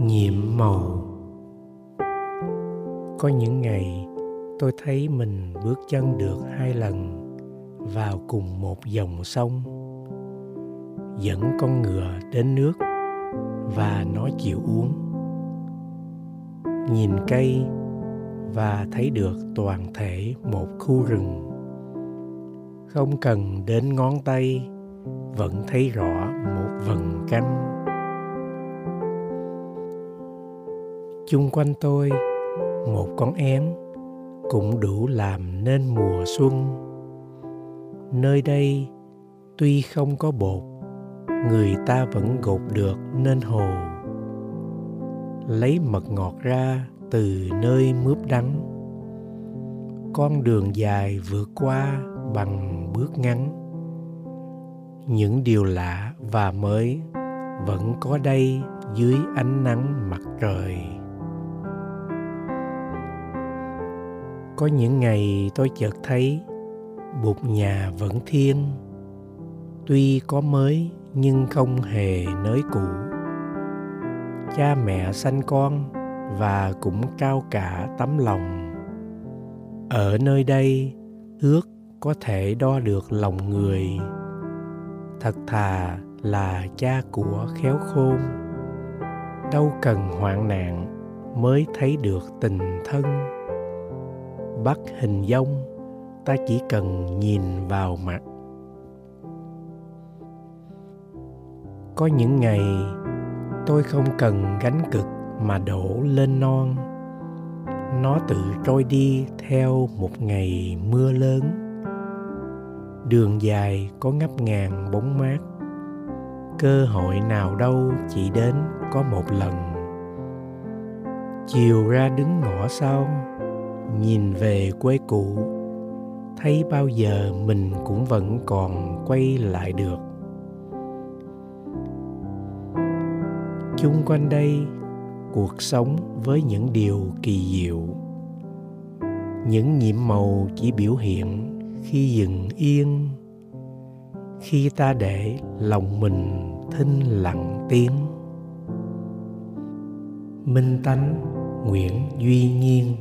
nhiệm màu. Có những ngày, tôi thấy mình bước chân được hai lần vào cùng một dòng sông. Dẫn con ngựa đến nước và nó chịu uống. Nhìn cây và thấy được toàn thể một khu rừng. Không cần đến ngón tay, vẫn thấy rõ một vần canh. Chung quanh tôi, một con én cũng đủ làm nên mùa xuân. Nơi đây tuy không có bột, người ta vẫn gột được nên hồ. Lấy mật ngọt ra từ nơi mướp đắng. Con đường dài vượt qua bằng bước ngắn. Những điều lạ và mới vẫn có đây dưới ánh nắng mặt trời. Có những ngày tôi chợt thấy bụt nhà vẫn thiên tuy có mới, nhưng không hề nới cũ. Cha mẹ sanh con và cũng cao cả tấm lòng. Ở nơi đây, ước có thể đo được lòng người. Thật thà là cha của khéo khôn. Đâu cần hoạn nạn mới thấy được tình thân bắt hình dong ta chỉ cần nhìn vào mặt. Có những ngày, tôi không cần gánh cực mà đổ lên non. Nó tự trôi đi theo một ngày mưa lớn. Đường dài có ngấp ngàn bóng mát. Cơ hội nào đâu chỉ đến có một lần. Chiều ra đứng ngõ sau nhìn về quê cũ, thấy bao giờ mình cũng vẫn còn quay lại được. Chung quanh đây, cuộc sống với những điều kỳ diệu. Những nhiệm màu chỉ biểu hiện khi dừng yên, khi ta để lòng mình thinh lặng tiếng. Minh tánh, nguyễn duy nhiên.